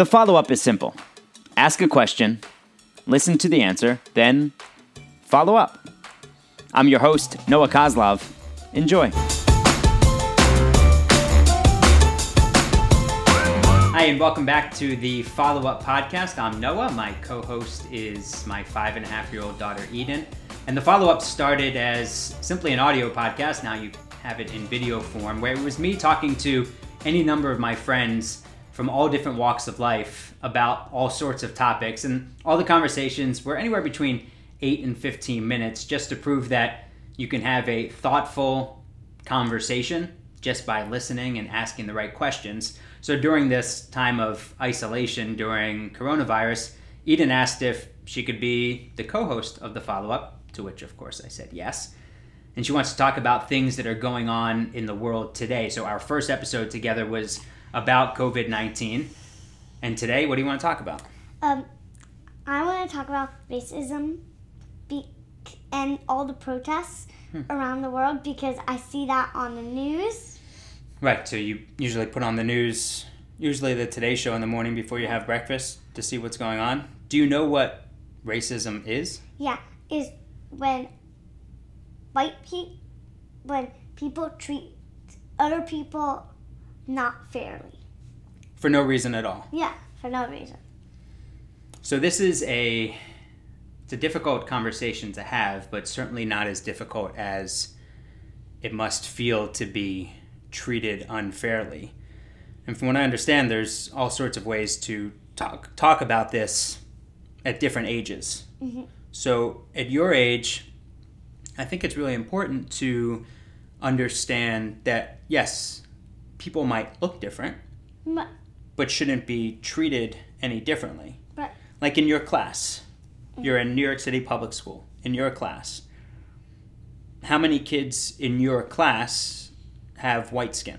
The follow up is simple ask a question, listen to the answer, then follow up. I'm your host, Noah Coslov. Enjoy. Hi, and welcome back to the Follow Up Podcast. I'm Noah. My co host is my five and a half year old daughter, Eden. And the follow up started as simply an audio podcast. Now you have it in video form, where it was me talking to any number of my friends from all different walks of life about all sorts of topics. And all the conversations were anywhere between 8 and 15 minutes just to prove that you can have a thoughtful conversation just by listening and asking the right questions. So during this time of isolation during coronavirus, Eden asked if she could be the co host of the follow up, to which, of course, I said yes. And she wants to talk about things that are going on in the world today. So our first episode together was about COVID 19. And today, what do you want to talk about? Um, I want to talk about racism be- and all the protests hmm. around the world because I see that on the news Right. So you usually put on the news, usually the Today Show in the morning before you have breakfast to see what's going on. Do you know what racism is? Yeah, is when white people when people treat other people not fairly. For no reason at all. Yeah, for no reason. So this is a it's a difficult conversation to have, but certainly not as difficult as it must feel to be treated unfairly. And from what I understand, there's all sorts of ways to talk talk about this at different ages. Mm-hmm. So at your age, I think it's really important to understand that yes, people might look different, but, but shouldn't be treated any differently. Right. Like in your class, mm-hmm. you're in New York City public school. In your class, how many kids in your class have white skin?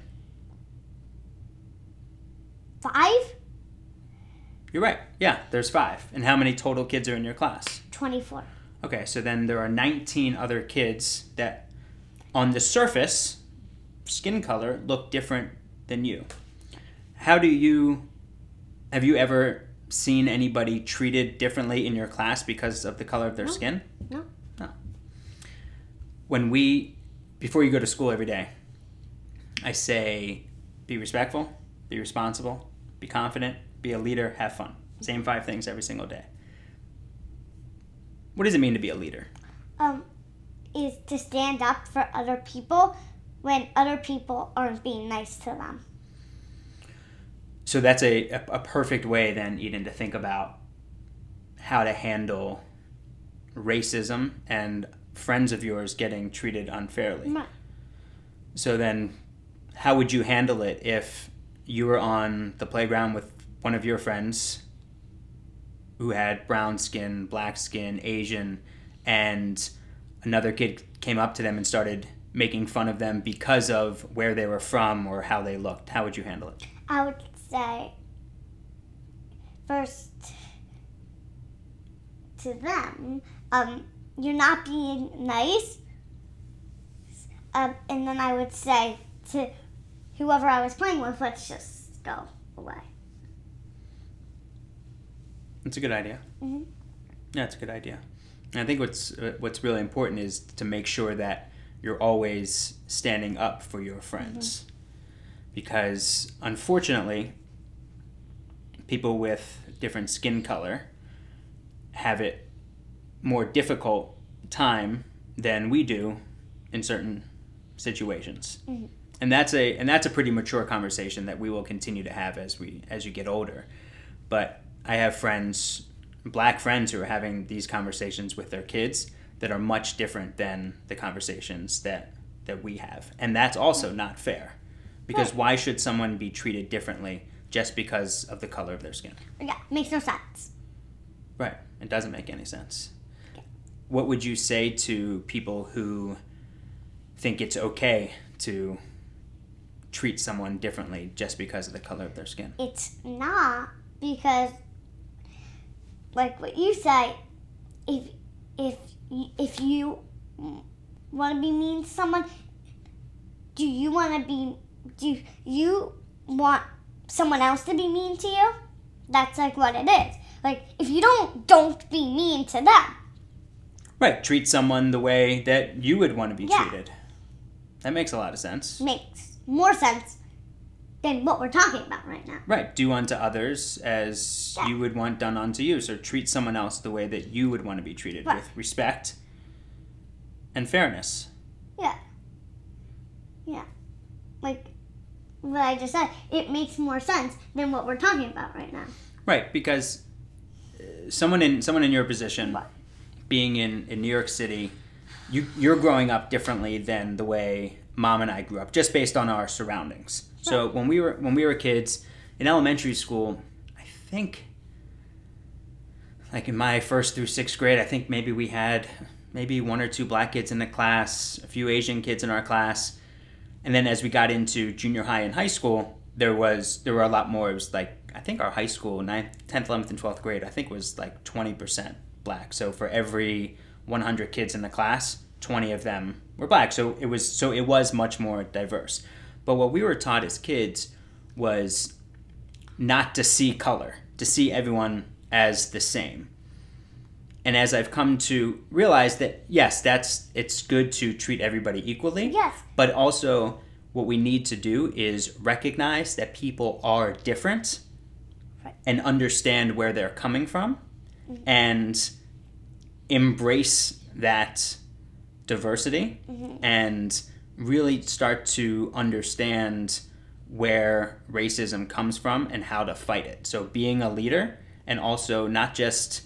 Five? You're right. Yeah, there's five. And how many total kids are in your class? 24. Okay, so then there are 19 other kids that, on the surface, skin color, look different than you. How do you, have you ever seen anybody treated differently in your class because of the color of their no. skin? No. No. When we, before you go to school every day, I say be respectful, be responsible, be confident, be a leader, have fun. Same five things every single day. What does it mean to be a leader? Um, is to stand up for other people when other people aren't being nice to them. So that's a, a, a perfect way then, Eden, to think about how to handle racism and friends of yours getting treated unfairly. So then how would you handle it if you were on the playground with one of your friends who had brown skin, black skin, Asian, and another kid came up to them and started making fun of them because of where they were from or how they looked? How would you handle it? I would say first to them, um, you're not being nice. Um, and then I would say to whoever I was playing with, let's just go away. That's a good idea. Mm-hmm. Yeah, it's a good idea. And I think what's uh, what's really important is to make sure that you're always standing up for your friends, mm-hmm. because unfortunately, people with different skin color have it more difficult time than we do in certain situations. Mm-hmm and that's a and that's a pretty mature conversation that we will continue to have as we as you get older. But I have friends, black friends, who are having these conversations with their kids that are much different than the conversations that that we have, and that's also hmm. not fair. Because why should someone be treated differently just because of the color of their skin? Yeah, makes no sense. Right, it doesn't make any sense. What would you say to people who think it's okay to treat someone differently just because of the color of their skin. It's not because, like what you say, if if if you want to be mean to someone, do you want to be? Do you want someone else to be mean to you? that's like what it is. Like if you don't, don't be mean to them. Right. Treat someone the way that you would want to be Yeah. treated. That makes a lot of sense. Makes more sense than what we're talking about right now. Right. Do unto others as Yeah. you would want done unto you. So treat someone else the way that you would want to be treated Right. with respect and fairness. Yeah. Yeah. Like what I just said, it makes more sense than what we're talking about right now. Right, because uh, someone in someone in your position, being in, in New York City, you you're growing up differently than the way mom and I grew up, just based on our surroundings. So when we were when we were kids in elementary school, I think like in my first through sixth grade, I think maybe we had maybe one or two black kids in the class, a few Asian kids in our class, and then as we got into junior high and high school, there was there were a lot more. It was like I think our high school, 9th, 10th, 11th, and 12th grade, I think was like 20% black. So for every 100 kids in the class, 20 of them were black. So it was so it was much more diverse. But what we were taught as kids was not to see color, to see everyone as the same. And as I've come to realize that yes, that's it's good to treat everybody equally. Yes. But also what we need to do is recognize that people are different Right. and understand where they're coming from mm-hmm. and embrace that diversity mm-hmm. and really start to understand where racism comes from and how to fight it. So being a leader and also not just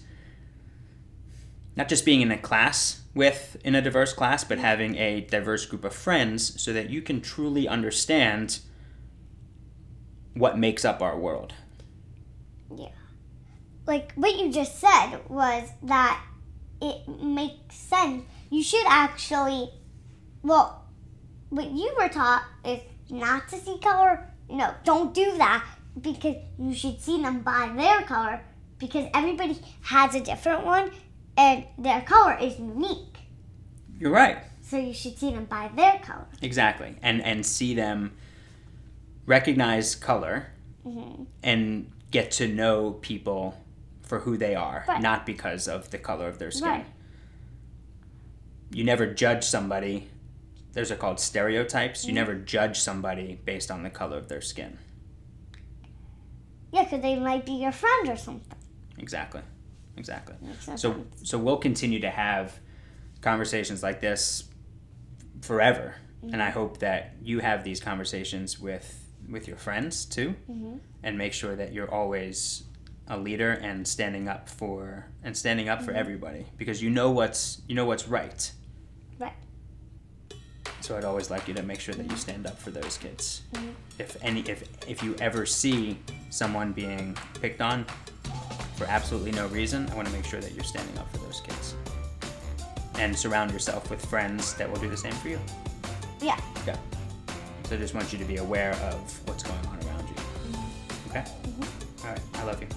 not just being in a class with in a diverse class but mm-hmm. having a diverse group of friends so that you can truly understand what makes up our world. Yeah. Like what you just said was that it makes sense. You should actually, well, what you were taught is not to see color. No, don't do that because you should see them by their color because everybody has a different one and their color is unique. You're right. So you should see them by their color. Exactly. And and see them recognize color hmm and get to know people for who they are, Right. not because of the color of their skin. Right. You never judge somebody. Those are called stereotypes. Mm-hmm. You never judge somebody based on the color of their skin. Yeah, because they might be your friend or something. Exactly. Exactly. So sense. so we'll continue to have conversations like this forever. And I hope that you have these conversations with with your friends too Mhm. and make sure that you're always a leader and standing up for and standing up for mm-hmm. everybody because you know what's you know what's right. Right. So I'd always like you to make sure that you stand up for those kids. Mhm. If any if if you ever see someone being picked on for absolutely no reason, I want to make sure that you're standing up for those kids. And surround yourself with friends that will do the same for you. Yeah. Yeah. So I just want you to be aware of what's going on around you. Mm-hmm. Okay? Mm-hmm. All right. I love you.